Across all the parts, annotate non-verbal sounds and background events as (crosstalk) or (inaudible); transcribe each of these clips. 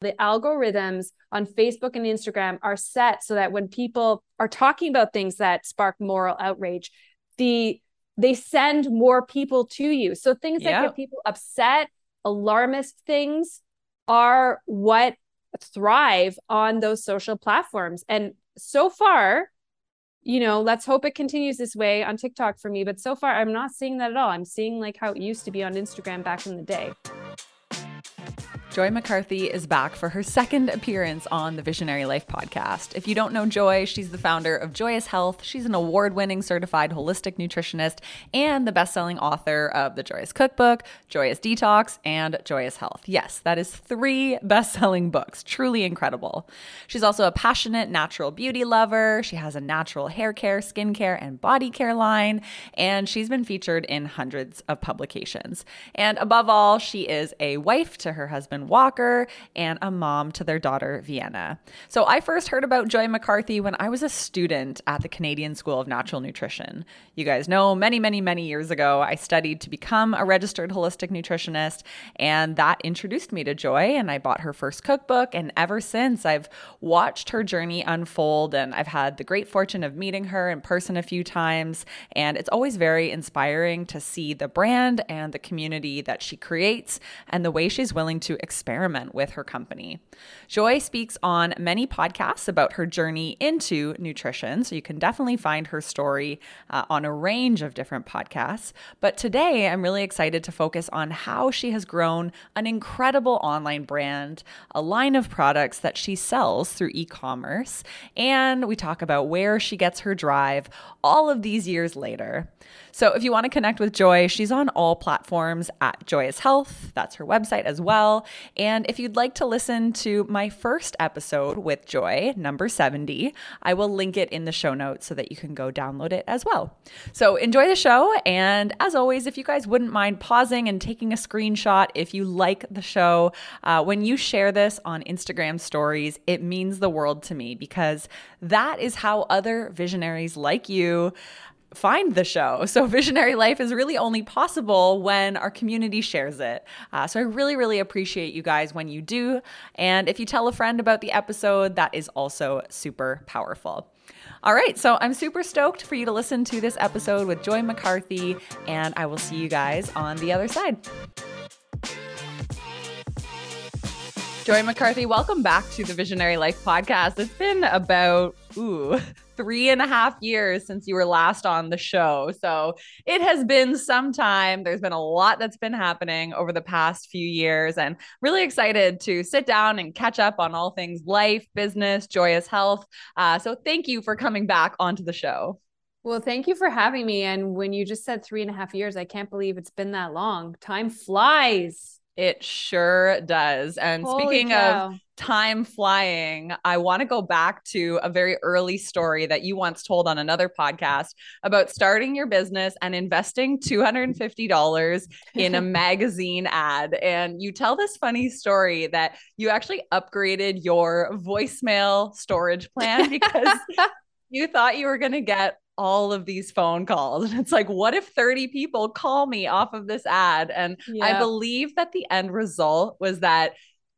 the algorithms on Facebook and Instagram are set so that when people are talking about things that spark moral outrage, the they send more people to you. So things that get people upset, alarmist things are what thrive on those social platforms. And so far, you know, let's hope it continues this way on TikTok for me. But so far, I'm not seeing that at all. I'm seeing like how it used to be on Instagram back in the day. Joy McCarthy is back for her second appearance on the Visionary Life podcast. If you don't know Joy, she's the founder of Joyous Health. She's an award winning certified holistic nutritionist and the best selling author of The Joyous Cookbook, Joyous Detox, and Joyous Health. Yes, that is three best selling books. Truly incredible. She's also a passionate natural beauty lover. She has a natural hair care, skincare, and body care line, and she's been featured in hundreds of publications. And above all, she is a wife to her husband. Walker and a mom to their daughter, Vienna. So I first heard about Joy McCarthy when I was a student at the Canadian School of Natural Nutrition. You guys know many, many, many years ago, I studied to become a registered holistic nutritionist, and that introduced me to Joy. And I bought her first cookbook. And ever since, I've watched her journey unfold, and I've had the great fortune of meeting her in person a few times. And it's always very inspiring to see the brand and the community that she creates and the way she's willing to experiment with her company. Joy speaks on many podcasts about her journey into nutrition, so you can definitely find her story uh, on a range of different podcasts. But today, I'm really excited to focus on how she has grown an incredible online brand, a line of products that she sells through e commerce, and we talk about where she gets her drive all of these years later. So if you want to connect with Joy, she's on all platforms at Joyous Health. That's her website as well. And if you'd like to listen to my first episode with Joy, number 70, I will link it in the show notes so that you can go download it as well. So enjoy the show. And as always, if you guys wouldn't mind pausing and taking a screenshot if you like the show, uh, when you share this on Instagram stories, it means the world to me because that is how other visionaries like you find the show. (laughs) So, Visionary Life is really only possible when our community shares it. Uh, so, I really, really appreciate you guys when you do. And if you tell a friend about the episode, that is also super powerful. All right, so I'm super stoked for you to listen to this episode with Joy McCarthy, and I will see you guys on the other side. Joy McCarthy, welcome back to the Visionary Life podcast. It's been about, ooh, (laughs) three and a half years since you were last on the show. So it has been some time. There's been a lot that's been happening over the past few years, and really excited to sit down and catch up on all things life, business, joyous health. Uh, so thank you for coming back onto the show. Well, thank you for having me. And when you just said three and a half years, I can't believe it's been that long. Time flies. It sure does. And Holy speaking cow. of time flying, I want to go back to a very early story that you once told on another podcast about starting your business and investing $250 in a (laughs) magazine ad. And you tell this funny story that you actually upgraded your voicemail storage plan because (laughs) you thought you were going to get all of these phone calls. And it's like, what if 30 people call me off of this ad? And yeah. I believe that the end result was that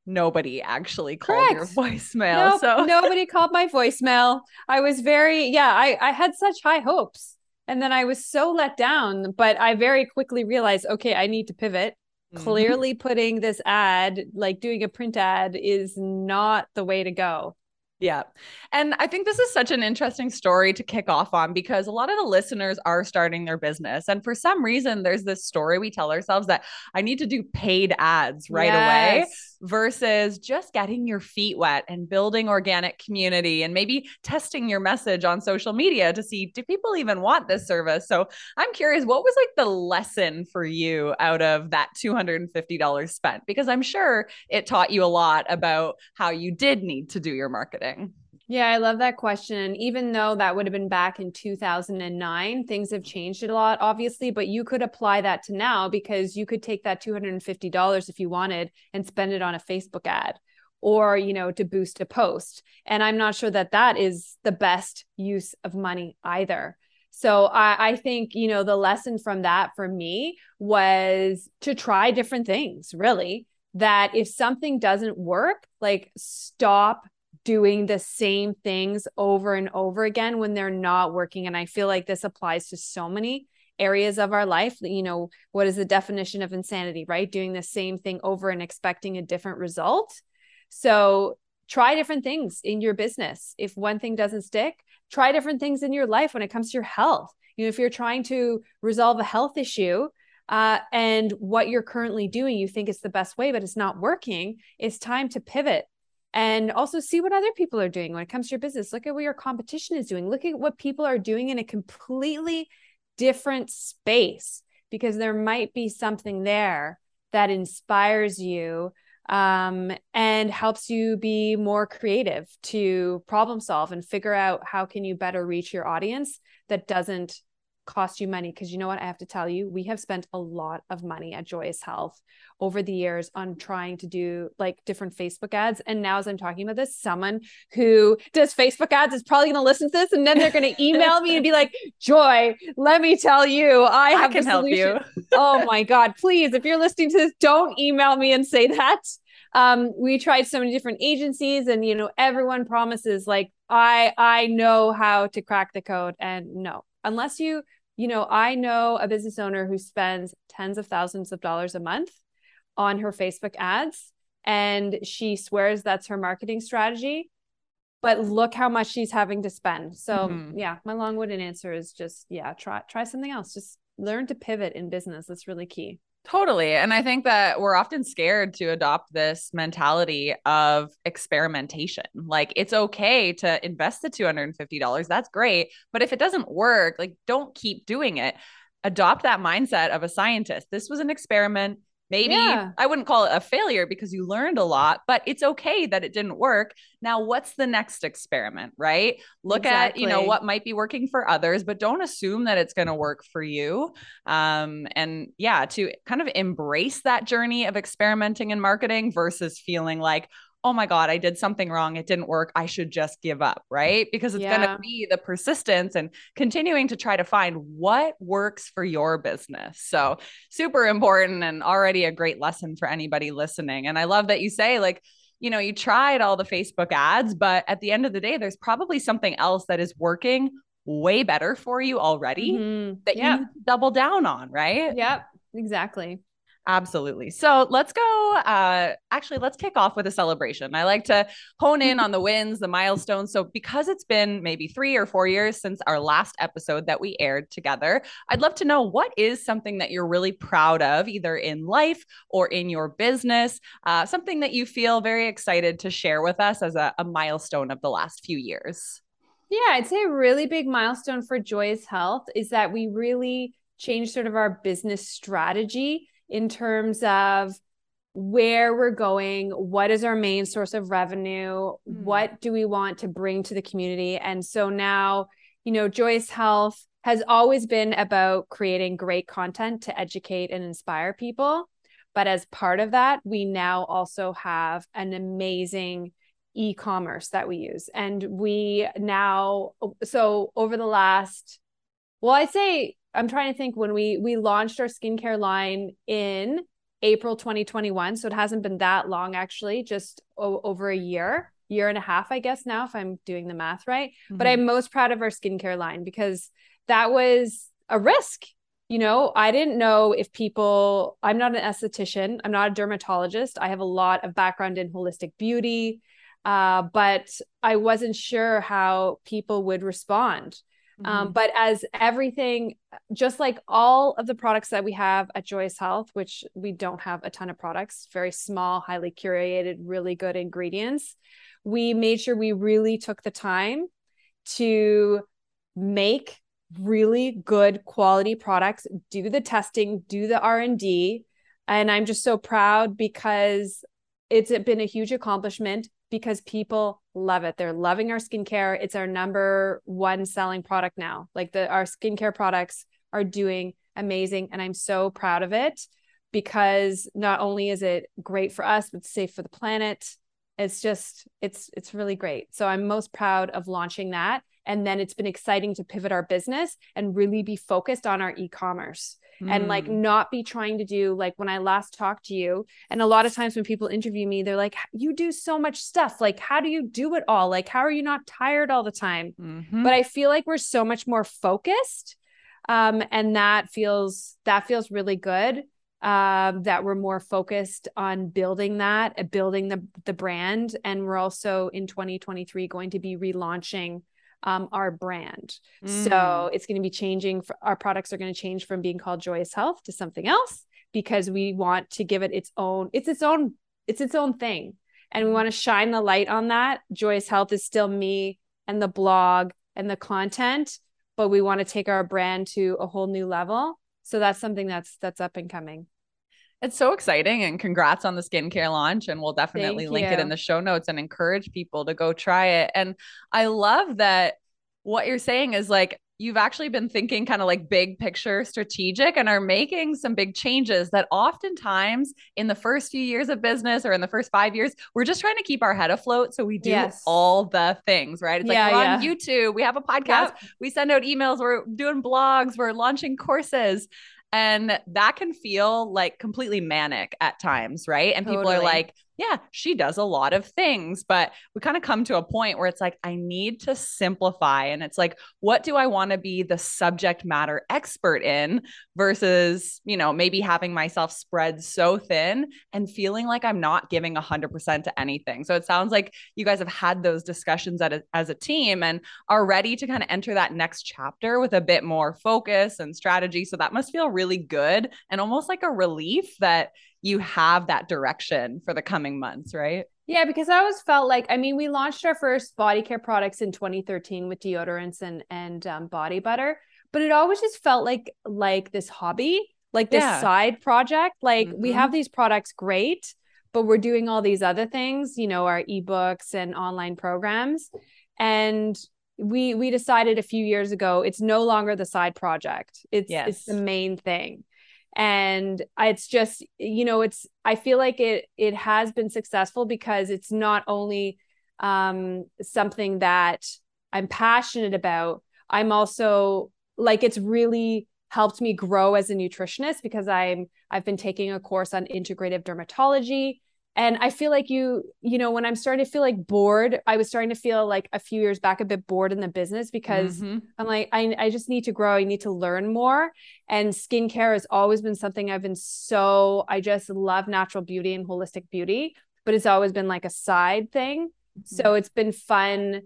nobody actually called Correct. your voicemail. Nope, so nobody called my voicemail. I was very, yeah, I, I had such high hopes. And then I was so let down, but I very quickly realized, okay, I need to pivot. Mm-hmm. Clearly putting this ad, like doing a print ad is not the way to go. Yeah. And I think this is such an interesting story to kick off on because a lot of the listeners are starting their business. And for some reason, there's this story we tell ourselves that I need to do paid ads right yes. away versus just getting your feet wet and building organic community and maybe testing your message on social media to see do people even want this service. So I'm curious, what was like the lesson for you out of that $250 spent? Because I'm sure it taught you a lot about how you did need to do your marketing. Yeah, I love that question. Even though that would have been back in 2009, things have changed a lot, obviously, but you could apply that to now because you could take that $250 if you wanted and spend it on a Facebook ad or, you know, to boost a post. And I'm not sure that that is the best use of money either. So I, I think, you know, the lesson from that for me was to try different things, really that if something doesn't work, like stop doing the same things over and over again when they're not working. And I feel like this applies to so many areas of our life. You know, what is the definition of insanity, right? Doing the same thing over and expecting a different result. So try different things in your business. If one thing doesn't stick, try different things in your life when it comes to your health. You know, if you're trying to resolve a health issue, uh, and what you're currently doing, you think it's the best way, but it's not working, it's time to pivot and also see what other people are doing when it comes to your business. Look at what your competition is doing. Look at what people are doing in a completely different space because there might be something there that inspires you um, and helps you be more creative to problem solve and figure out how can you better reach your audience that doesn't cost you money because you know what? I have to tell you we have spent a lot of money at Joyous Health over the years on trying to do like different Facebook ads. And now as I'm talking about this someone who does Facebook ads is probably going to listen to this and then they're going (laughs) to email me and be like Joy let me tell you I have I can help you. (laughs) oh my god please if you're listening to this don't email me and say that. Um, we tried so many different agencies and you know everyone promises like I I know how to crack the code and no unless you you know i know a business owner who spends tens of thousands of dollars a month on her facebook ads and she swears that's her marketing strategy but look how much she's having to spend. So mm-hmm. yeah my long-winded answer is just yeah try try something else. Just learn to pivot in business. That's really key Totally. And I think that we're often scared to adopt this mentality of experimentation. Like it's okay to invest the $250. That's great. But if it doesn't work, like don't keep doing it. Adopt that mindset of a scientist. This was an experiment. Maybe yeah. I wouldn't call it a failure because you learned a lot, but it's okay that it didn't work. Now, what's the next experiment, right? Look exactly. at, you know, what might be working for others, but don't assume that it's going to work for you. Um, and yeah, to kind of embrace that journey of experimenting in marketing versus feeling like, oh my God, I did something wrong. It didn't work. I should just give up. Right. Because it's yeah. going to be the persistence and continuing to try to find what works for your business. So, super important and already a great lesson for anybody listening. And I love that you say, like, you know, you tried all the Facebook ads, but at the end of the day, there's probably something else that is working way better for you already mm-hmm. that you double down on, right? Yep, exactly. Absolutely. So let's go. Uh, actually, let's kick off with a celebration. I like to hone in on the wins, the milestones. So, because it's been maybe three or four years since our last episode that we aired together, I'd love to know what is something that you're really proud of, either in life or in your business, uh, something that you feel very excited to share with us as a, a milestone of the last few years. Yeah, I'd say a really big milestone for Joyous Health is that we really changed sort of our business strategy in terms of where we're going, what is our main source of revenue, mm-hmm. what do we want to bring to the community. And so now, you know, Joyous Health has always been about creating great content to educate and inspire people. But as part of that, we now also have an amazing e commerce that we use. And we now, so over the last, well, I'd say I'm trying to think when we we launched our skincare line in April 2021, so it hasn't been that long actually, just o- over a year, year and a half, I guess now, if I'm doing the math right. Mm-hmm. But I'm most proud of our skincare line because that was a risk. You know, I didn't know if people. I'm not an esthetician. I'm not a dermatologist. I have a lot of background in holistic beauty, uh, but I wasn't sure how people would respond mm-hmm. Um, but as everything, just like all of the products that we have at Joyous Health, which we don't have a ton of products, very small, highly curated, really good ingredients, we made sure we really took the time to make really good quality products, do the testing, do the R&D, and I'm just so proud because it's been a huge accomplishment because people love it. They're loving our skincare. It's our number one selling product now. Like the our skincare products are doing amazing and I'm so proud of it because not only is it great for us but safe for the planet. It's just it's it's really great. So I'm most proud of launching that and then it's been exciting to pivot our business and really be focused on our e-commerce mm. and like mm. not be trying to do like when I last talked to you. And a lot of times when people interview me, they're like, You do so much stuff. Like, how do you do it all? Like, how are you not tired all the time? Mm-hmm. But I feel like we're so much more focused. Um, and that feels that feels really good. Um, that we're more focused on building that, uh, building the the brand, and we're also in 2023 going to be relaunching um, our brand. Mm. So it's going to be changing. For, our products are going to change from being called Joyous Health to something else because we want to give it its own. It's its own. It's its own thing, and we want to shine the light on that. Joyous Health is still me and the blog and the content, but we want to take our brand to a whole new level. So that's something that's that's up and coming. It's so exciting and congrats on the skincare launch. And we'll definitely link it in the show notes and encourage people to go try it. And I love that what you're saying is like, you've actually been thinking kind of like big picture strategic and are making some big changes that oftentimes in the first few years of business or in the first five years, we're just trying to keep our head afloat. So we do yes. all the things, right? It's yeah, like we're yeah. on YouTube, we have a podcast, yep. we send out emails, we're doing blogs, we're launching courses. And that can feel like completely manic at times, right? And totally. people are like, yeah, she does a lot of things, but we kind of come to a point where it's like, I need to simplify. And it's like, what do I want to be the subject matter expert in versus, you know, maybe having myself spread so thin and feeling like I'm not giving 100% to anything. So it sounds like you guys have had those discussions a, as a team and are ready to kind of enter that next chapter with a bit more focus and strategy. So that must feel really good and almost like a relief that you have that direction for the coming months, right? Yeah, because I always felt like I mean, we launched our first body care products in 2013 with deodorants and and um, body butter, but it always just felt like like this hobby, like this yeah. side project. Like mm-hmm. we have these products, great, but we're doing all these other things, you know, our ebooks and online programs, and we we decided a few years ago it's no longer the side project. It's yes. it's the main thing and it's just you know it's i feel like it it has been successful because it's not only um something that i'm passionate about. I'm also like it's really helped me grow as a nutritionist because i'm i've been taking a course on integrative dermatology and i feel like you you know when i'm starting to feel like bored i was starting to feel like a few years back a bit bored in the business because mm-hmm. i'm like I, I just need to grow i need to learn more and skincare has always been something i've been so i just love natural beauty and holistic beauty but it's always been like a side thing mm-hmm. so it's been fun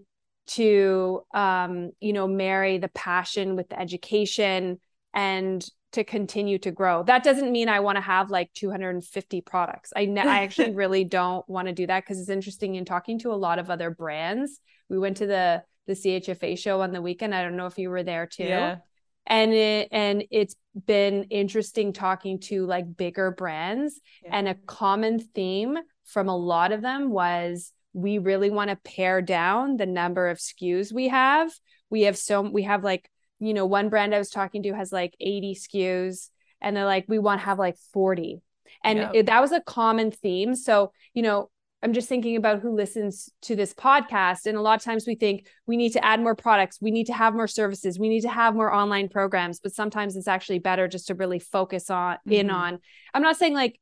to um you know marry the passion with the education and to continue to grow. That doesn't mean I want to have like 250 products. I ne- I actually (laughs) really don't want to do that because it's interesting in talking to a lot of other brands. We went to the the CHFA show on the weekend. I don't know if you were there too. Yeah. And it and it's been interesting talking to like bigger brands yeah. and a common theme from a lot of them was we really want to pare down the number of SKUs we have. We have so we have like you know, one brand I was talking to has like 80 SKUs and they're like, we want to have like 40. And yep. it, that was a common theme. So, you know, I'm just thinking about who listens to this podcast. And a lot of times we think we need to add more products, we need to have more services, we need to have more online programs. But sometimes it's actually better just to really focus on mm-hmm. in on. I'm not saying like,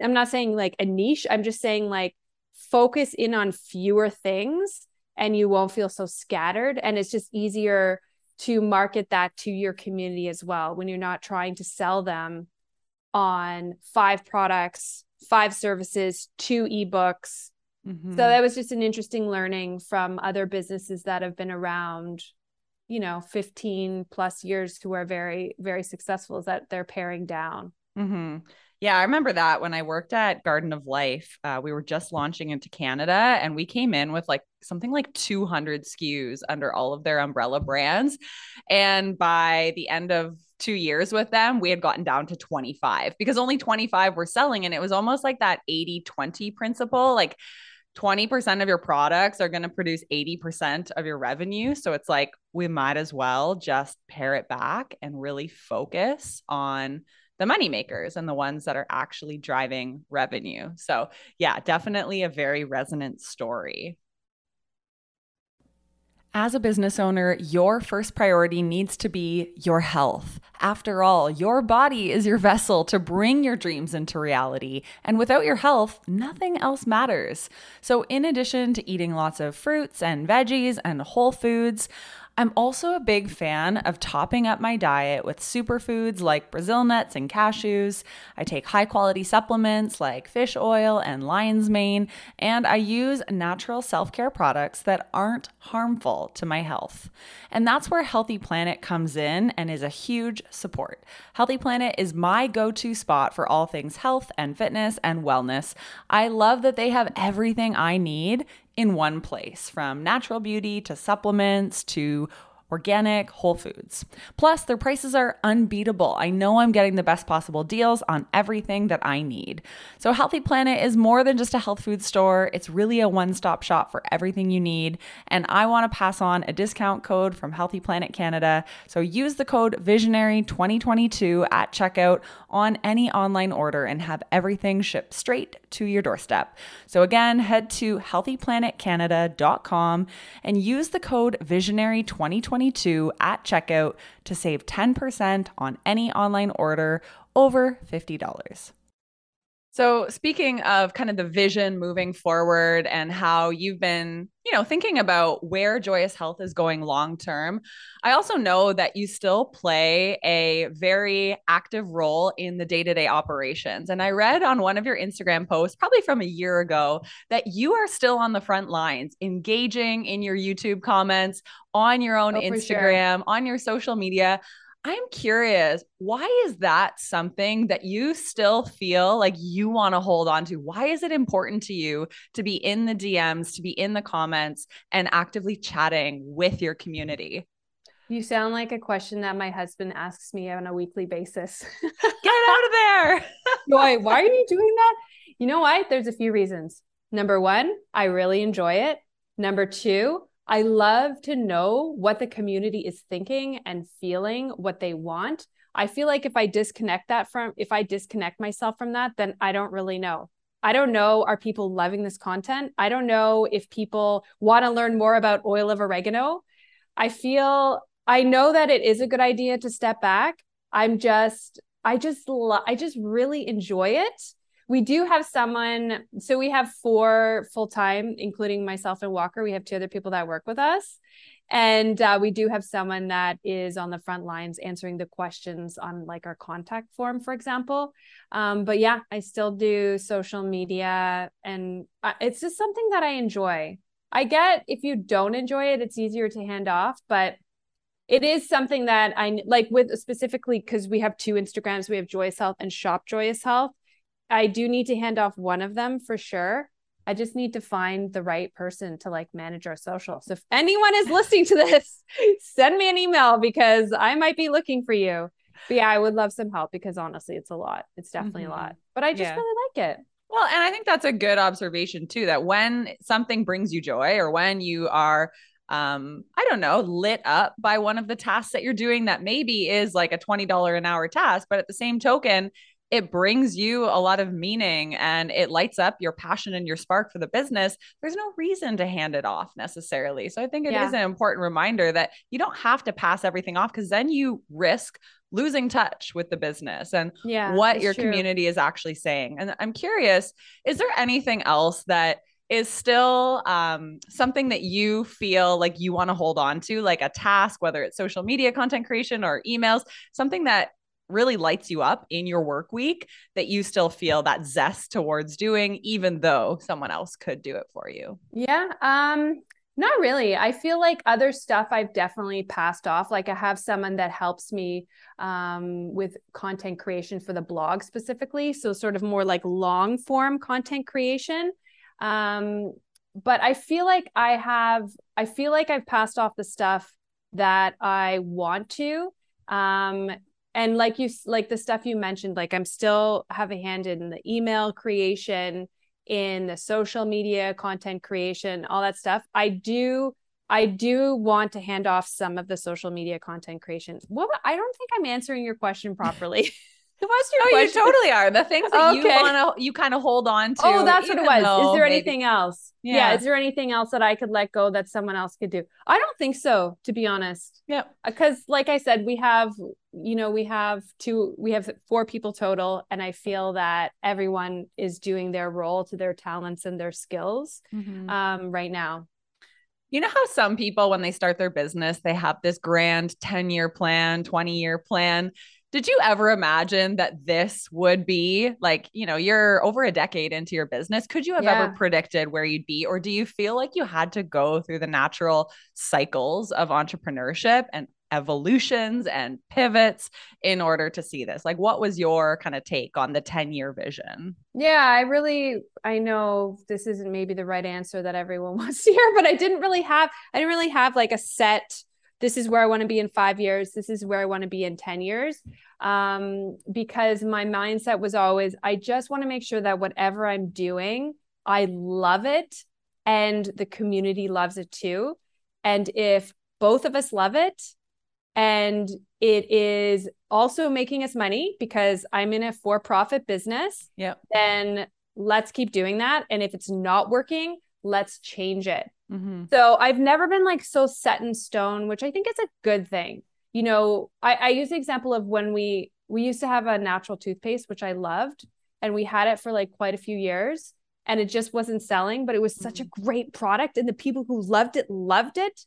I'm not saying like a niche. I'm just saying like focus in on fewer things and you won't feel so scattered. And it's just easier to market that to your community as well when you're not trying to sell them on five products, five services, two ebooks. Mm-hmm. So that was just an interesting learning from other businesses that have been around, you know, 15 plus years who are very, very successful is that they're paring down. Mm-hmm. Yeah, I remember that when I worked at Garden of Life. Uh, we were just launching into Canada and we came in with like something like 200 SKUs under all of their umbrella brands. And by the end of two years with them, we had gotten down to 25 because only 25 were selling. And it was almost like that 80 20 principle. Like, 20% of your products are going to produce 80% of your revenue. So it's like we might as well just pare it back and really focus on the money makers and the ones that are actually driving revenue. So, yeah, definitely a very resonant story. As a business owner, your first priority needs to be your health. After all, your body is your vessel to bring your dreams into reality. And without your health, nothing else matters. So, in addition to eating lots of fruits and veggies and whole foods, I'm also a big fan of topping up my diet with superfoods like Brazil nuts and cashews. I take high quality supplements like fish oil and lion's mane, and I use natural self care products that aren't harmful to my health. And that's where Healthy Planet comes in and is a huge support. Healthy Planet is my go to spot for all things health and fitness and wellness. I love that they have everything I need in one place from natural beauty to supplements to organic, whole foods. Plus, their prices are unbeatable. I know I'm getting the best possible deals on everything that I need. So, Healthy Planet is more than just a health food store, it's really a one stop shop for everything you need. And I want to pass on a discount code from Healthy Planet Canada. So, use the code Visionary2022 at checkout on any online order and have everything shipped straight to your doorstep. So, again, head to healthyplanetcanada.com and use the code Visionary2022 2022 at checkout to save 10% on any online order over $50. So, speaking of kind of the vision moving forward and how you've been, you know, thinking about where Joyous Health is going long term, I also know that you still play a very active role in the day to day operations. And I read on one of your Instagram posts, probably from a year ago, that you are still on the front lines, engaging in your YouTube comments, on your own oh, Instagram, sure. on your social media. I'm curious, why is that something that you still feel like you want to hold on to? Why is it important to you to be in the DMs, to be in the comments, and actively chatting with your community? You sound like a question that my husband asks me on a weekly basis. (laughs) Get out of there. (laughs) Joy, why are you doing that? You know what? There's a few reasons. Number one, I really enjoy it. Number two, I love to know what the community is thinking and feeling, what they want. I feel like if I disconnect that from, if I disconnect myself from that, then I don't really know. I don't know, are people loving this content? I don't know if people want to learn more about oil of oregano. I feel, I know that it is a good idea to step back. I'm just, I just, I just really enjoy it we do have someone so we have four full-time including myself and walker we have two other people that work with us and uh, we do have someone that is on the front lines answering the questions on like our contact form for example um, but yeah i still do social media and it's just something that i enjoy i get if you don't enjoy it it's easier to hand off but it is something that I like with specifically because we have two Instagrams. We have Joyous Health and Shop Joyous Health. I do need to hand off one of them for sure. I just need to find the right person to like manage our social. So if anyone is listening to this, (laughs) send me an email because I might be looking for you. But yeah, I would love some help because honestly, it's a lot. It's definitely mm-hmm. a lot. But I just yeah. really like it. Well, and I think that's a good observation too that when something brings you joy or when you are um i don't know lit up by one of the tasks that you're doing that maybe is like a $20 an hour task but at the same token it brings you a lot of meaning and it lights up your passion and your spark for the business, there's no reason to hand it off necessarily. So I think it yeah. is an important reminder that you don't have to pass everything off because then you risk losing touch with the business and yeah, what your true. community is actually saying. And I'm curious, is there anything else that is still um, something that you feel like you want to hold on to, like a task, whether it's social media content creation or emails, something that really lights you up in your work week that you still feel that zest towards doing even though someone else could do it for you. Yeah um not really. I feel like other stuff i've definitely passed off. Like i have someone that helps me um, with content creation for the blog specifically so sort of more like long form content creation. Um, but i feel like i have i feel like i've passed off the stuff that i want to. Um, and like you like the stuff you mentioned like i'm still have a hand in the email creation in the social media content creation all that stuff. I do i do want to hand off some of the social media content creation. Well i don't think i'm answering your question (laughs) properly What's your oh, question? you totally are. The things that okay. you want to, you kind of hold on to. Oh, that's what it was. Is there maybe... anything else? Yeah. yeah. Is there anything else that I could let go that someone else could do? I don't think so, to be honest. Yeah. Because, like I said, we have, you know, we have two, we have four people total, and I feel that everyone is doing their role to their talents and their skills mm-hmm. um, right now. You know how some people, when they start their business, they have this grand 10 year plan, 20 year plan. Did you ever imagine that this would be like, you know, you're over a decade into your business? Could you have yeah. ever predicted where you'd be? Or do you feel like you had to go through the natural cycles of entrepreneurship and evolutions and pivots in order to see this like what was your kind of take on the 10 year vision yeah i really i know this isn't maybe the right answer that everyone (laughs) wants to hear but i didn't really have i didn't really have like a set this is where i want to be in five years this is where i want to be in 10 years um, because my mindset was always i just want to make sure that whatever i'm doing i love it and the community loves it too and if both of us love it and it is also making us money because I'm in a for profit business. Yeah. Then let's keep doing that. And if it's not working, let's change it. Mm-hmm. So I've never been like so set in stone, which I think is a good thing. You know, I, I use the example of when we we used to have a natural toothpaste, which I loved, and we had it for like quite a few years and it just wasn't selling, but it was such mm-hmm. a great product. And the people who loved it loved it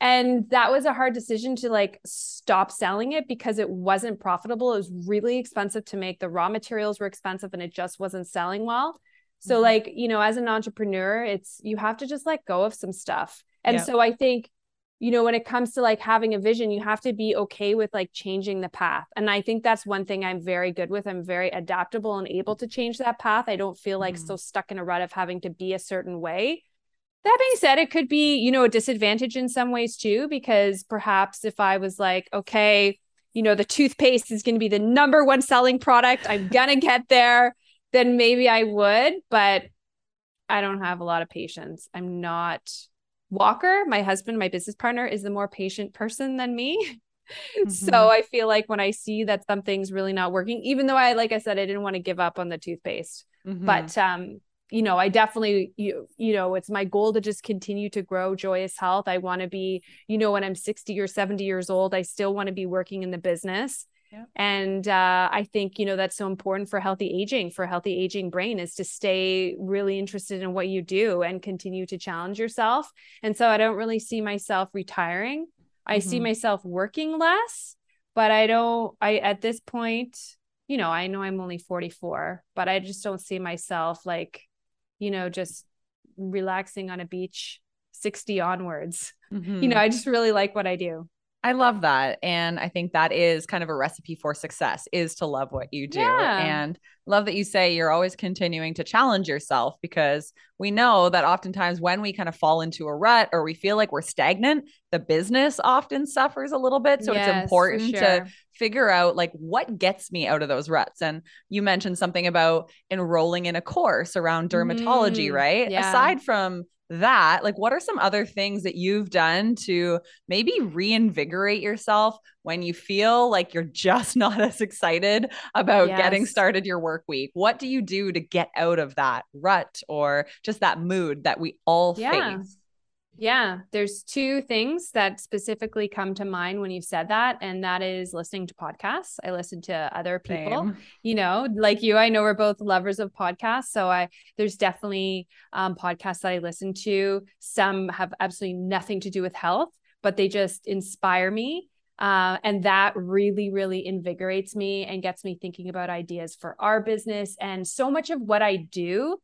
and that was a hard decision to like stop selling it because it wasn't profitable it was really expensive to make the raw materials were expensive and it just wasn't selling well so mm-hmm. like you know as an entrepreneur it's you have to just let go of some stuff. And so i think you know when it comes to like having a vision you have to be okay with like changing the path. And i think that's one thing i'm very good with. I'm very adaptable and able to change that path. I don't feel like mm-hmm. so stuck in a rut of having to be a certain way. That being said, it could be, you know, a disadvantage in some ways too, because perhaps if I was like, okay, you know, the toothpaste is going to be the number one selling product, I'm going to get there, then maybe I would. But I don't have a lot of patience. I'm not. Walker, my husband, my business partner, is the more patient person than me. (laughs) Mm-hmm. So I feel like when I see that something's really not working, even though I, like I said, I didn't want to give up on the toothpaste, mm-hmm. but um, you know, I definitely you you know, it's my goal to just continue to grow joyous health. I want to be, you know, when I'm 60 or 70 years old, I still want to be working in the business. Yeah. And uh, I think, you know, that's so important for healthy aging, for healthy aging brain is to stay really interested in what you do and continue to challenge yourself. And so I don't really see myself retiring. I mm-hmm. see myself working less, but I don't, I, at this point, you know, I know I'm only 44, but I just don't see myself like you know, just relaxing on a beach 60 onwards. Mm-hmm. (laughs) You know, I just really like what I do. I love that. And I think that is kind of a recipe for success is to love what you do. Yeah. And love that you say you're always continuing to challenge yourself because we know that oftentimes when we kind of fall into a rut or we feel like we're stagnant, the business often suffers a little bit. So yes, it's important sure. to figure out like what gets me out of those ruts. And you mentioned something about enrolling in a course around dermatology, mm, right? Yeah. Aside from that, like what are some other things that you've done to maybe reinvigorate yourself when you feel like you're (laughs) just not as excited about yes. getting started your work week? What do you do to get out of that rut or just that mood that we all yeah. face? Yeah, there's two things that specifically come to mind when you've said that, and that is listening to podcasts. I listen to other people, Same. you know, like you. I know we're both lovers of podcasts, so I there's definitely um, podcasts that I listen to. Some have absolutely nothing to do with health, but they just inspire me. Uh, and that really, really invigorates me and gets me thinking about ideas for our business. And so much of what I do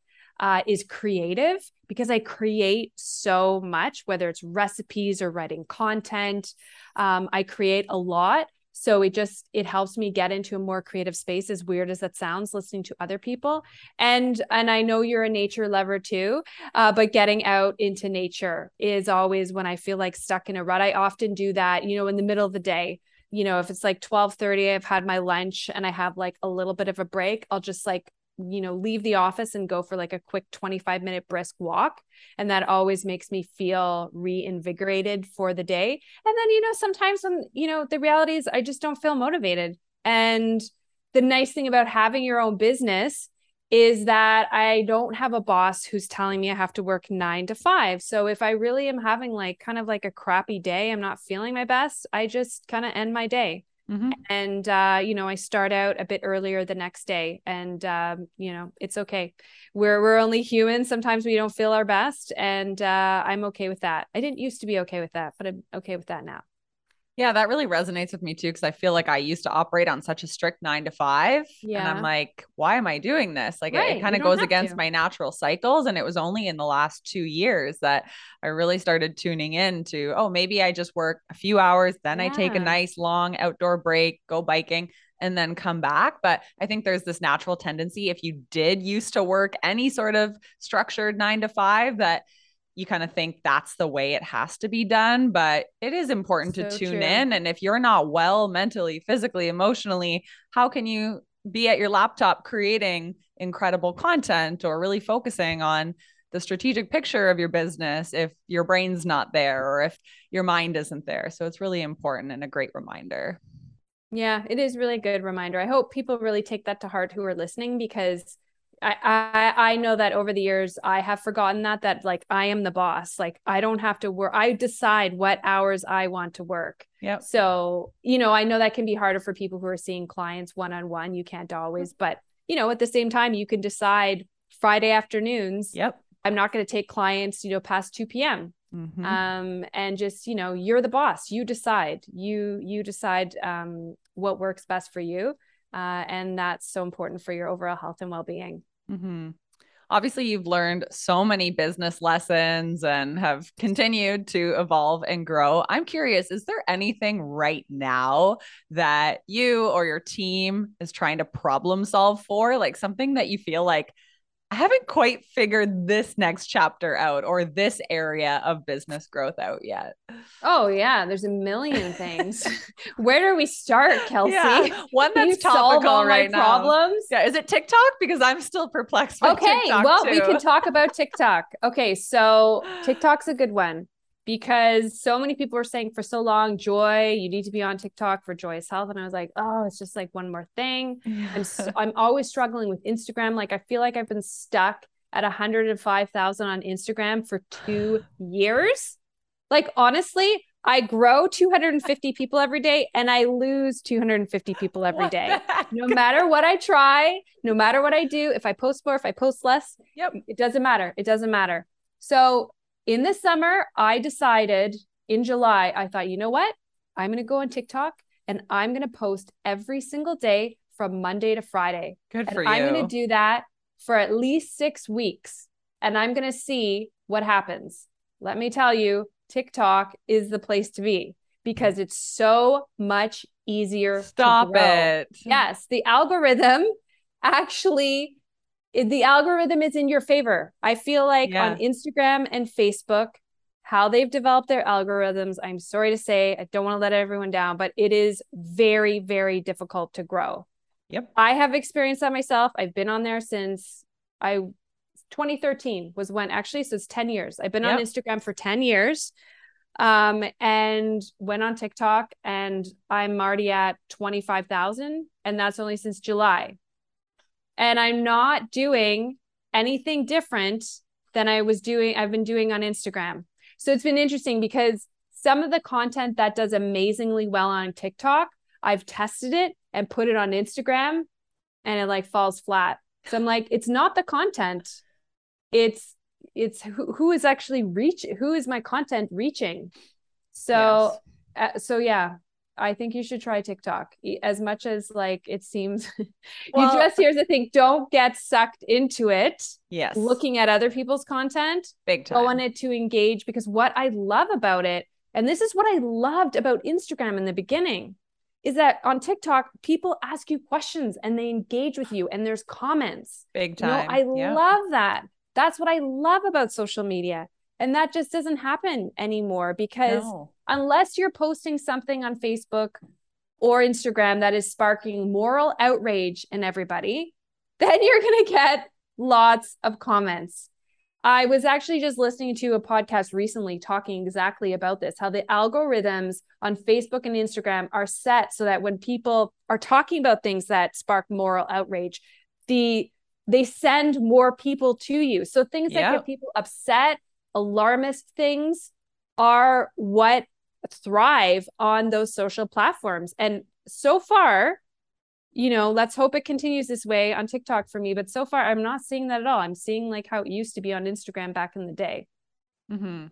uh, is creative because I create so much, whether it's recipes or writing content. Um, I create a lot. So it just it helps me get into a more creative space, as weird as that sounds, listening to other people. And and I know you're a nature lover too, uh, but getting out into nature is always when I feel like stuck in a rut. I often do that, you know, in the middle of the day you know if it's like 12 30 i've had my lunch and i have like a little bit of a break i'll just like you know leave the office and go for like a quick 25 minute brisk walk and that always makes me feel reinvigorated for the day and then you know sometimes when you know the reality is i just don't feel motivated and the nice thing about having your own business is that I don't have a boss who's telling me I have to work nine to five. So if I really am having like kind of like a crappy day, I'm not feeling my best, I just kind of end my day. Mm-hmm. And, uh, you know, I start out a bit earlier the next day and, um, you know, it's okay. We're, we're only human. Sometimes we don't feel our best and uh, I'm okay with that. I didn't used to be okay with that, but I'm okay with that now. Yeah, that really resonates with me too because I feel like I used to operate on such a strict nine to five. Yeah. And I'm like, why am I doing this? Like right. it, it kind of goes against to. my natural cycles. And it was only in the last two years that I really started tuning in to, oh, maybe I just work a few hours, then yeah. I take a nice long outdoor break, go biking, and then come back. But I think there's this natural tendency if you did used to work any sort of structured nine to five that you kind of think that's the way it has to be done, but it is important so to tune true. in. And if you're not well mentally, physically, emotionally, how can you be at your laptop creating incredible content or really focusing on the strategic picture of your business if your brain's not there or if your mind isn't there? So it's really important and a great reminder. Yeah, it is really good reminder. I hope people really take that to heart who are listening because I, I I know that over the years I have forgotten that that like I am the boss. Like I don't have to work. I decide what hours I want to work. Yeah. So, you know, I know that can be harder for people who are seeing clients one on one. You can't always, but you know, at the same time, you can decide Friday afternoons. Yep. I'm not going to take clients, you know, past 2 p.m. Mm-hmm. Um, and just, you know, you're the boss. You decide. You you decide um what works best for you. Uh, and that's so important for your overall health and well-being. Mm-hmm. Obviously, you've learned so many business lessons and have continued to evolve and grow. I'm curious, is there anything right now that you or your team is trying to problem solve for? Like something that you feel like, I haven't quite figured this next chapter out or this area of business growth out yet. Oh yeah, there's a million things. (laughs) Where do we start, Kelsey? Yeah, one (laughs) that's topical right now. Problems. Yeah, is it TikTok? Because I'm still perplexed. okay, TikTok Okay. well, too. we can talk about (laughs) TikTok. Okay, so (gasps) TikTok's a good one because so many people were saying for so long, Joy, you need to be on TikTok for joyous health. And I was like, oh, it's just like one more thing. Yeah. I'm, so, (laughs) I'm always struggling with Instagram. Like, I feel like I've been stuck at 105,000 on Instagram for two (sighs) years. Like, honestly, I grow 250 people every day and I lose 250 people every day. No matter what I try, no matter what I do, if I post more, if I post less, yep. it doesn't matter. It doesn't matter. So in the summer, I decided in July, I thought, you know what? I'm going to go on TikTok and I'm going to post every single day from Monday to Friday. Good and for you. I'm going to do that for at least six weeks and I'm going to see what happens. Let me tell you, TikTok is the place to be because it's so much easier. Stop it. Yes. The algorithm (laughs) actually the algorithm is in your favor. I feel like yeah. on Instagram and Facebook, how they've developed their algorithms, I'm sorry to say, I don't want to let everyone down, but it is very, very difficult to grow. Yep. I have experienced that myself. I've been on there since I 2013 was when actually so it's 10 years. I've been yep. on Instagram for 10 years. Um and went on TikTok and I'm already at 25,000 and that's only since July and I'm not doing anything different than I was doing, I've been doing on Instagram. So it's been interesting because some of the content that does amazingly well on TikTok, I've tested it and put it on Instagram and it like falls flat. So I'm like, it's not the content. It's it's who, who is actually reach who is my content reaching. So yes. uh, so yeah, I think you should try TikTok as much as like it seems. (laughs) Well, you just here's the thing: don't get sucked into it. Yes, looking at other people's content, big time. Go on it to engage because what I love about it, and this is what I loved about Instagram in the beginning, is that on TikTok people ask you questions and they engage with you, and there's comments. Big time. You know, I yep. love that. That's what I love about social media. And that just doesn't happen anymore because no. unless you're posting something on Facebook or Instagram that is sparking moral outrage in everybody, (laughs) then you're going to get lots of comments. I was actually just listening to a podcast recently talking exactly about this how the algorithms on Facebook and Instagram are set so that when people are talking about things that spark moral outrage, the they send more people to you. So things that get people upset, alarmist things are what thrive on those social platforms. And so far, you know, let's hope it continues this way on TikTok for me. But so far, I'm not seeing that at all. I'm seeing like how it used to be on Instagram back in the day. Mm-hmm.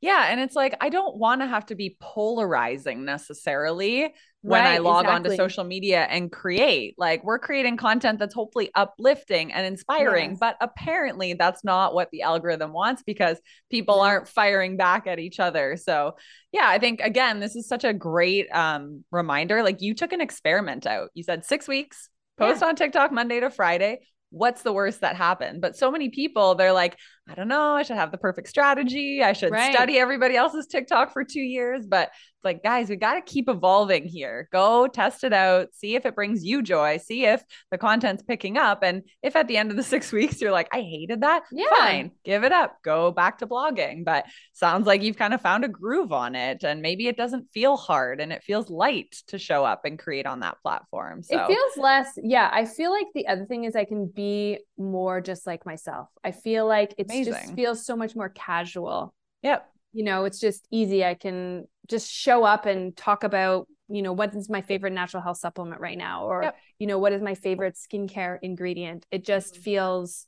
Yeah. And it's like, I don't want to have to be polarizing necessarily when right, I log exactly. onto social media and create. Like, we're creating content that's hopefully uplifting and inspiring, yes. but apparently that's not what the algorithm wants because people aren't firing back at each other. So, yeah, I think again, this is such a great um, reminder. Like, you took an experiment out. You said six weeks, post yeah. on TikTok Monday to Friday what's the worst that happened? But so many people, they're like, I don't know, I should have the perfect strategy. I should right. study everybody else's TikTok for two years. But it's like, guys, we got to keep evolving here. Go test it out, see if it brings you joy, see if the content's picking up. And if at the end of the (laughs) six weeks you're like, I hated that, yeah. fine, give it up, go back to blogging. But sounds like you've kind of found a groove on it. And maybe it doesn't feel hard and it feels light to show up and create on that platform. So it feels less, yeah. I feel like the other thing is I can be more just like myself. I feel like it just feels so much more casual. Yep you know it's just easy i can just show up and talk about you know what is my favorite natural health supplement right now or yep. you know what is my favorite skincare ingredient it just mm-hmm. feels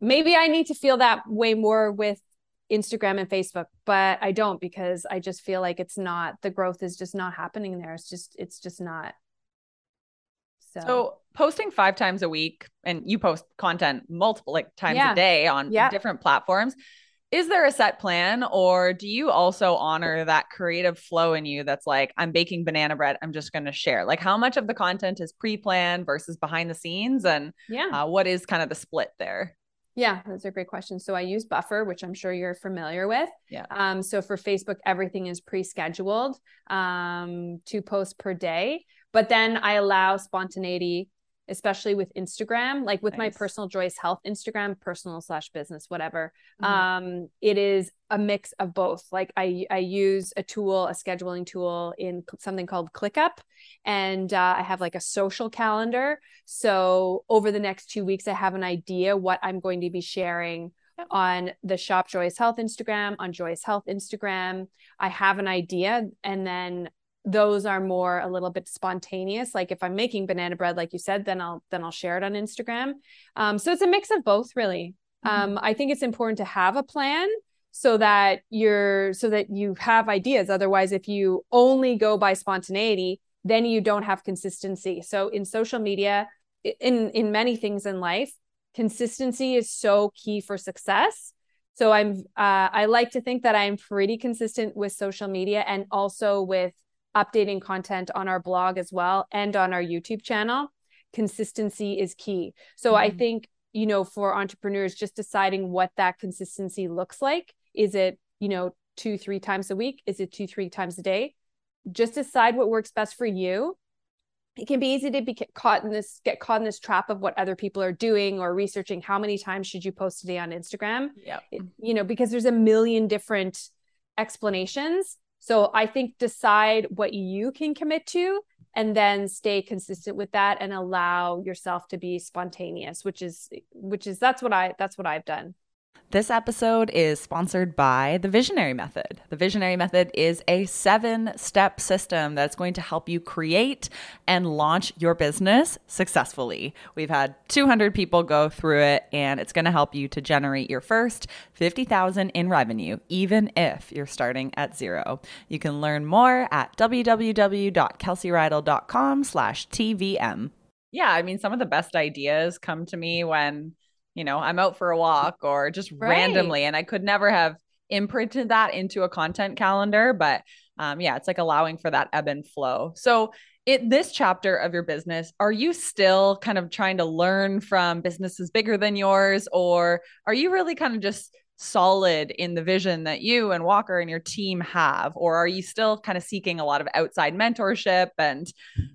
maybe i need to feel that way more with instagram and facebook but i don't because i just feel like it's not the growth is just not happening there it's just it's just not so, so posting five times a week and you post content multiple like times yeah. a day on yeah. different platforms is there a set plan or do you also honor that creative flow in you that's like i'm baking banana bread i'm just going to share like how much of the content is pre-planned versus behind the scenes and yeah uh, what is kind of the split there yeah, those are great questions. So I use Buffer, which I'm sure you're familiar with. Yeah. Um, so for Facebook, everything is pre-scheduled um, two posts per day, but then I allow spontaneity especially with Instagram, like with nice. my personal Joyous Health Instagram, personal slash business, whatever. Mm-hmm. Um, it is a mix of both. Like I I use a tool, a scheduling tool in something called ClickUp, and uh, I have like a social calendar. So over the next two weeks, I have an idea what I'm going to be sharing on the shop Joyous Health Instagram, on Joyous Health Instagram. I have an idea and then those are more a little bit spontaneous. Like if i'm making banana bread like you said then i'll then i'll share it on instagram. Um, so it's a mix of both really. Mm-hmm. um, i think it's important to have a plan so that you're so that you have ideas. Otherwise if you only go by spontaneity then you don't have consistency. So in social media in in many things in life consistency is so key for success. So i'm uh, i like to think that i'm pretty consistent with social media and also with updating content on our blog as well and on our YouTube channel. Consistency is key. So mm-hmm. I think, you know, for entrepreneurs, just deciding what that consistency looks like. Is it, you know, two, three times a week? Is it two, three times a day? Just decide what works best for you. It can be easy to be caught in this, get caught in this trap of what other people are doing or researching. How many times should you post a day on Instagram? Yeah. You know, because there's a million different explanations so I think decide what you can commit to and then stay consistent with that and allow yourself to be spontaneous, which is which is that's what I that's what I've done. This episode is sponsored by the Visionary Method. The Visionary Method is a seven step system that's going to help you create and launch your business successfully. We've had 200 people go through it, and it's going to help you to generate your first 50,000 in revenue, even if you're starting at zero. You can learn more at www.kelseyriedel.com slash TVM. Yeah, I mean, some of the best ideas come to me when you know, I'm out for a walk or just right. randomly. And I could never have imprinted that into a content calendar. But um, yeah, it's like allowing for that ebb and flow. So, in this chapter of your business, are you still kind of trying to learn from businesses bigger than yours, or are you really kind of just solid in the vision that you and Walker and your team have? Or are you still kind of seeking a lot of outside mentorship and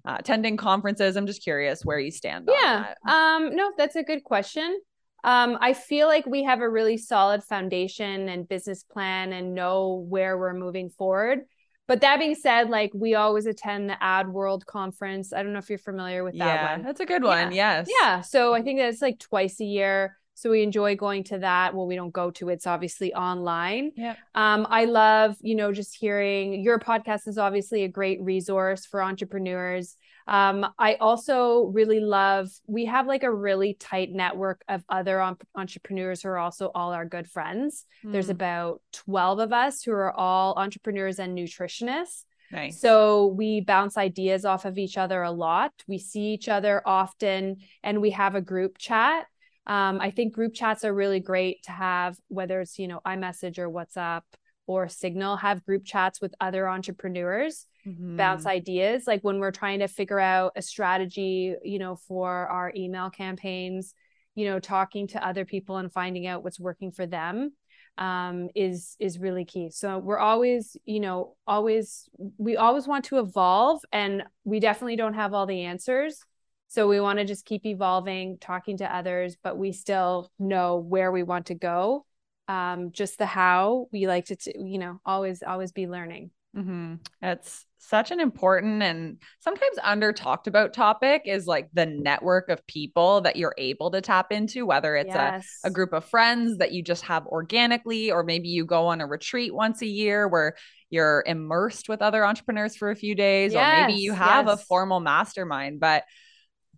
uh, attending conferences? I'm just curious where you stand. Yeah. Um, no, that's a good question. Um, I feel like we have a really solid foundation and business plan and know where we're moving forward. But that being said, like we always attend the Ad World conference. I don't know if you're familiar with that yeah, one. That's a good one. Yeah. Yes. Yeah. So I think that's like twice a year. So we enjoy going to that. Well, we don't go to it. It's obviously online. Yeah. Um, I love, you know, just hearing your podcast is obviously a great resource for entrepreneurs. Um, I also really love, we have like a really tight network of other on- entrepreneurs who are also all our good friends. Mm. There's hmm. about 12 of us who are all entrepreneurs and nutritionists. Nice. So we bounce ideas off of each other a lot. We see each other often and we have a group chat. Um, I think group chats are really great to have, whether it's, you know, iMessage or WhatsApp or Signal, have group chats with other entrepreneurs, mm-hmm. bounce ideas. Like when we're trying to figure out a strategy, you know, for our email campaigns, you know, talking to other people and finding out what's working for them um, is is really key. So we're always, you know, always we always want to evolve, and we definitely don't have all the answers. So we want to just keep evolving, talking to others, but we still know where we want to go. Um, just the how we like to, t- you know, always, always be learning. Mm-hmm. It's such an important and sometimes under talked about topic is like the network of people that you're able to tap into, whether it's yes. a, a group of friends that you just have organically, or maybe you go on a retreat once a year where you're immersed with other entrepreneurs for a few days, yes. or maybe you have yes. a formal mastermind. But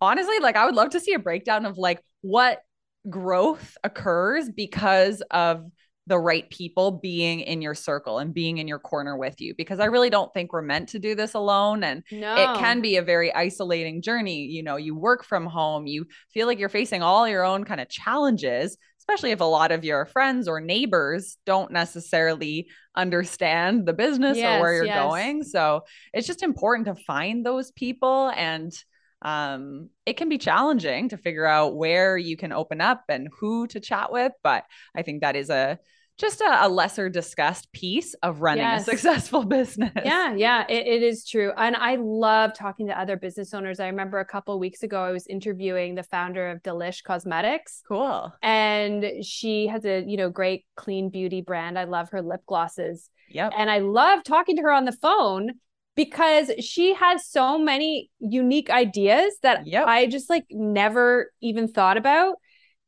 honestly, like I would love to see a breakdown of like what growth occurs because of the right people being in your circle and being in your corner with you because I really don't think we're meant to do this alone and no. it can be a very isolating journey you know you work from home you feel like you're facing all your own kind of challenges especially if a lot of your friends or neighbors don't necessarily understand the business yes, or where you're yes. going so it's just important to find those people and um, it can be challenging to figure out where you can open up and who to chat with. But I think that is a just a, a lesser discussed piece of running yes. a successful (laughs) business. Yeah, yeah, it, it is true. And I love talking to other business owners. I remember a couple weeks ago, I was interviewing the founder of Delish Cosmetics. Cool. And she has a, you know, great clean beauty brand. I love her lip glosses. Yep. And I love talking to her on the phone because she has so many unique ideas that yep. I just like never even thought about.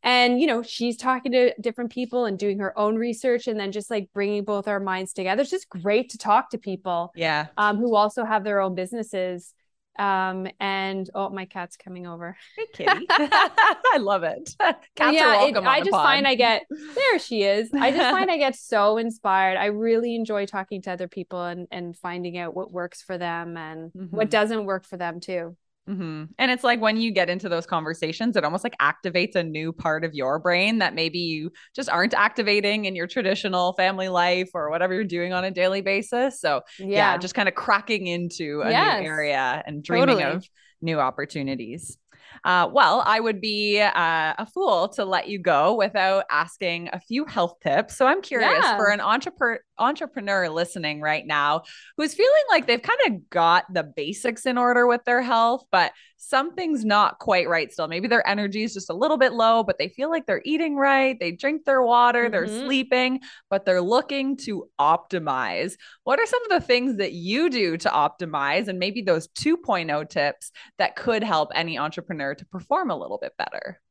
And, you know, she's talking to different people and doing her own research and then just like bringing both our minds together. It's just great to talk to people. Yeah. Um, who also have their own businesses um and oh my cat's coming over. Hey (laughs) kitty. (laughs) I love it. Cats yeah, are welcome it, i just find i get there she is. I just find i get (laughs) so inspired. I really enjoy talking to other people and and finding out what works for them and mm-hmm. what doesn't work for them too Mm-hmm. And it's like when you get into those conversations, it almost like activates a new part of your brain that maybe you just aren't activating in your traditional family life or whatever you're doing on a daily basis. So, yeah, yeah just kind of cracking into a yes, new area and dreaming totally. of new opportunities. Uh, well, I would be uh, a fool to let you go without asking a few health tips. So I'm curious yeah. for an entrepreneur entrepreneur listening right now who's feeling like they've kind of got the basics in order with their health, but something's not quite right still. Maybe their energy is just a little bit low, but they feel like they're eating right. They drink their water, mm-hmm. they're sleeping, but they're looking to optimize. What are some of the things that you do to optimize and maybe those 2.0 tips that could help any entrepreneur to perform a little bit better?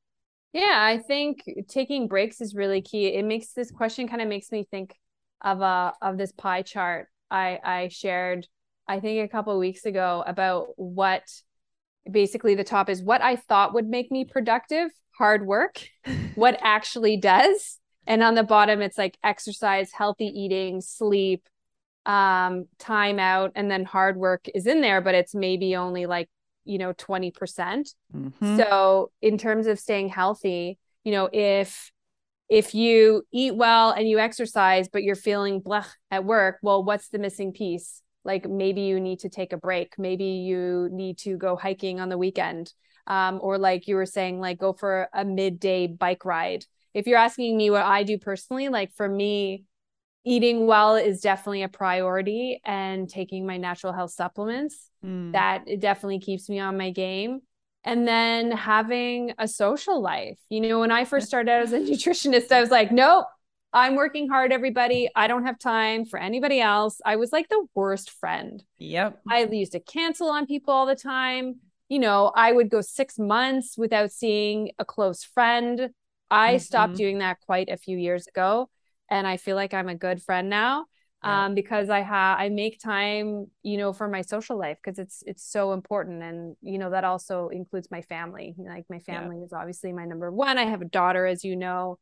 Yeah, I think taking breaks is really key. It makes this question kind of makes me think of a uh, of this pie chart I I shared I think a couple weeks ago about what basically the top is what I thought would make me productive, hard work, (laughs) what actually does. And on the bottom it's like exercise, healthy eating, sleep, um time out and then hard work is in there but it's maybe only like you know 20%. percent mm hmm So in terms of staying healthy, you know, if if you eat well and you exercise but you're feeling blah at work well what's the missing piece? Like maybe you need to take a break. Maybe you need to go hiking on the weekend. Um, or like you were saying like go for a midday bike ride. If you're asking me what i do personally like for me eating well is definitely a priority and taking my natural health supplements. Mm. that definitely keeps me on my game and then having a social life. You know, when I first started out as a (laughs) nutritionist, I was like, nope, I'm working hard, everybody. I don't have time for anybody else. I was like the worst friend. Yep. I used to cancel on people all the time. You know, I would go six months without seeing a close friend. I mm-hmm. stopped doing that quite a few years ago. And I feel like I'm a good friend now yeah. um, because I have I make time, you know, for my social life because it's it's so important, and you know that also includes my family. Like my family yeah. is obviously my number one. I have a daughter, as you know,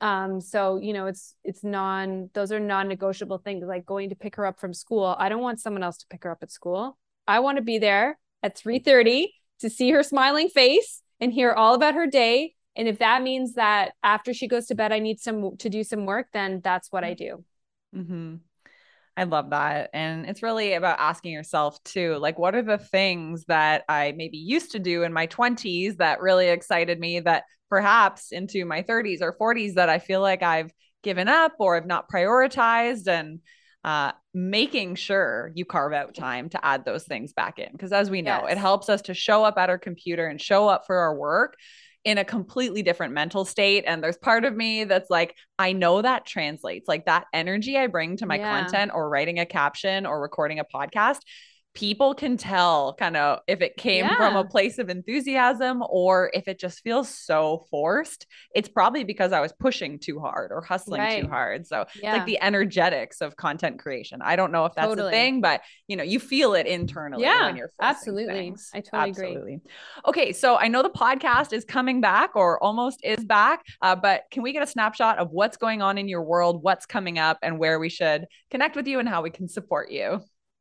um, so you know it's it's non those are non-negotiable things like going to pick her up from school. I don't want someone else to pick her up at school. I want to be there at three thirty to see her smiling face and hear all about her day. And if that means that after she goes to bed, I need some to do some work, then that's what I do. Mm-hmm. I love that. And it's really about asking yourself too, like, what are the things that I maybe used to do in my 20s that really excited me that perhaps into my 30s or 40s that I feel like I've given up or have not prioritized and uh, making sure you carve out time to add those things back in. Because as we know, yes. it helps us to show up at our computer and show up for our work in a completely different mental state. And there's part of me that's like, I know that translates like that energy I bring to my yeah. content or writing a caption or recording a podcast people can tell kind of if it came yeah. from a place of enthusiasm or if it just feels so forced. It's probably because I was pushing too hard or hustling right. too hard. So yeah. like the energetics of content creation. I don't know if that's totally. a thing, but you know, you feel it internally yeah, when you're absolutely. Things. I totally absolutely. agree. Okay, so I know the podcast is coming back or almost is back, uh, but can we get a snapshot of what's going on in your world, what's coming up, and where we should connect with you and how we can support you?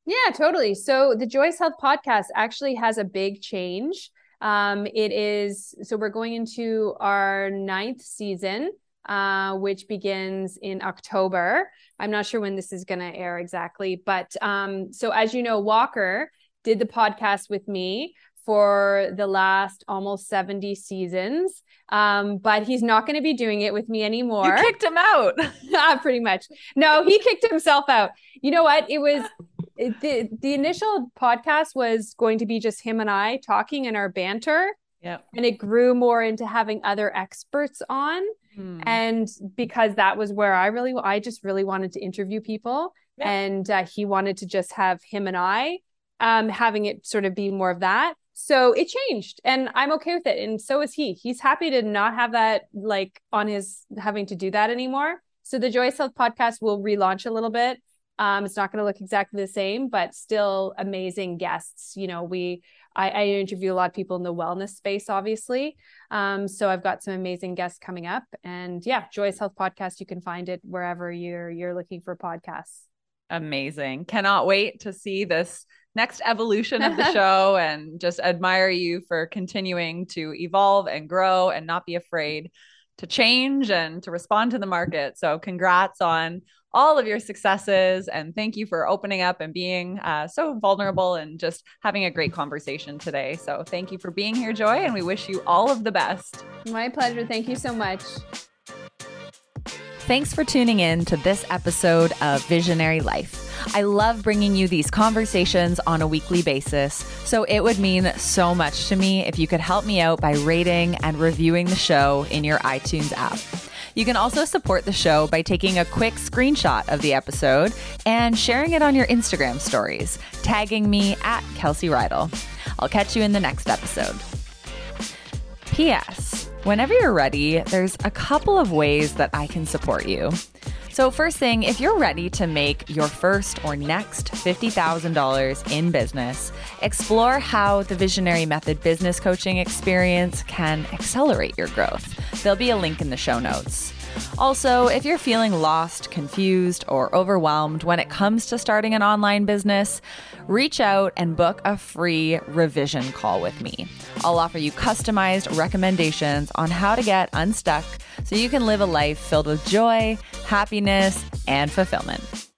Yeah, totally. So the Joyous Health podcast actually has a big change. Um, it is so we're going into our ninth season, uh, which begins in October. I'm not sure when this is going to air exactly, but um, so as you know, Walker did the podcast with me for the last almost 70 seasons. Um, but he's not going to be doing it with me anymore. You kicked him out. (laughs) Pretty much. No, he kicked himself out. You know what? It was it, the the initial podcast was going to be just him and I talking in our banter. Yeah. And it grew more into having other experts on. Hmm. And because that was where I really, I just really wanted to interview people. Yeah. And uh, he wanted to just have him and I um, having it sort of be more of that. So it changed and I'm okay with it. And so is he. He's happy to not have that like on his having to do that anymore. So the Joyous Health podcast will relaunch a little bit. Um, it's not going to look exactly the same, but still amazing guests. You know, we I, I interview a lot of people in the wellness space, obviously. Um, so I've got some amazing guests coming up, and yeah, Joyous Health Podcast. You can find it wherever you're you're looking for podcasts. Amazing! Cannot wait to see this next evolution of the (laughs) show, and just admire you for continuing to evolve and grow and not be afraid to change and to respond to the market. So, congrats on all of your successes and thank you for opening up and being uh, so vulnerable and just having a great conversation today. So, thank you for being here, Joy, and we wish you all of the best. My pleasure. Thank you so much. Thanks for tuning in to this episode of Visionary Life. I love bringing you these conversations on a weekly basis, so it would mean so much to me if you could help me out by rating and reviewing the show in your iTunes app. You can also support the show by taking a quick screenshot of the episode and sharing it on your Instagram stories, tagging me at Kelsey Riedel. I'll catch you in the next episode. P.S. Whenever you're ready, there's a couple of ways that I can support you. So, first thing, if you're ready to make your first or next $50,000 in business, explore how the Visionary Method business coaching experience can accelerate your growth. There'll be a link in the show notes. Also, if you're feeling lost, confused, or overwhelmed when it comes to starting an online business, reach out and book a free revision call with me. I'll offer you customized recommendations on how to get unstuck so you can live a life filled with joy, happiness, and fulfillment.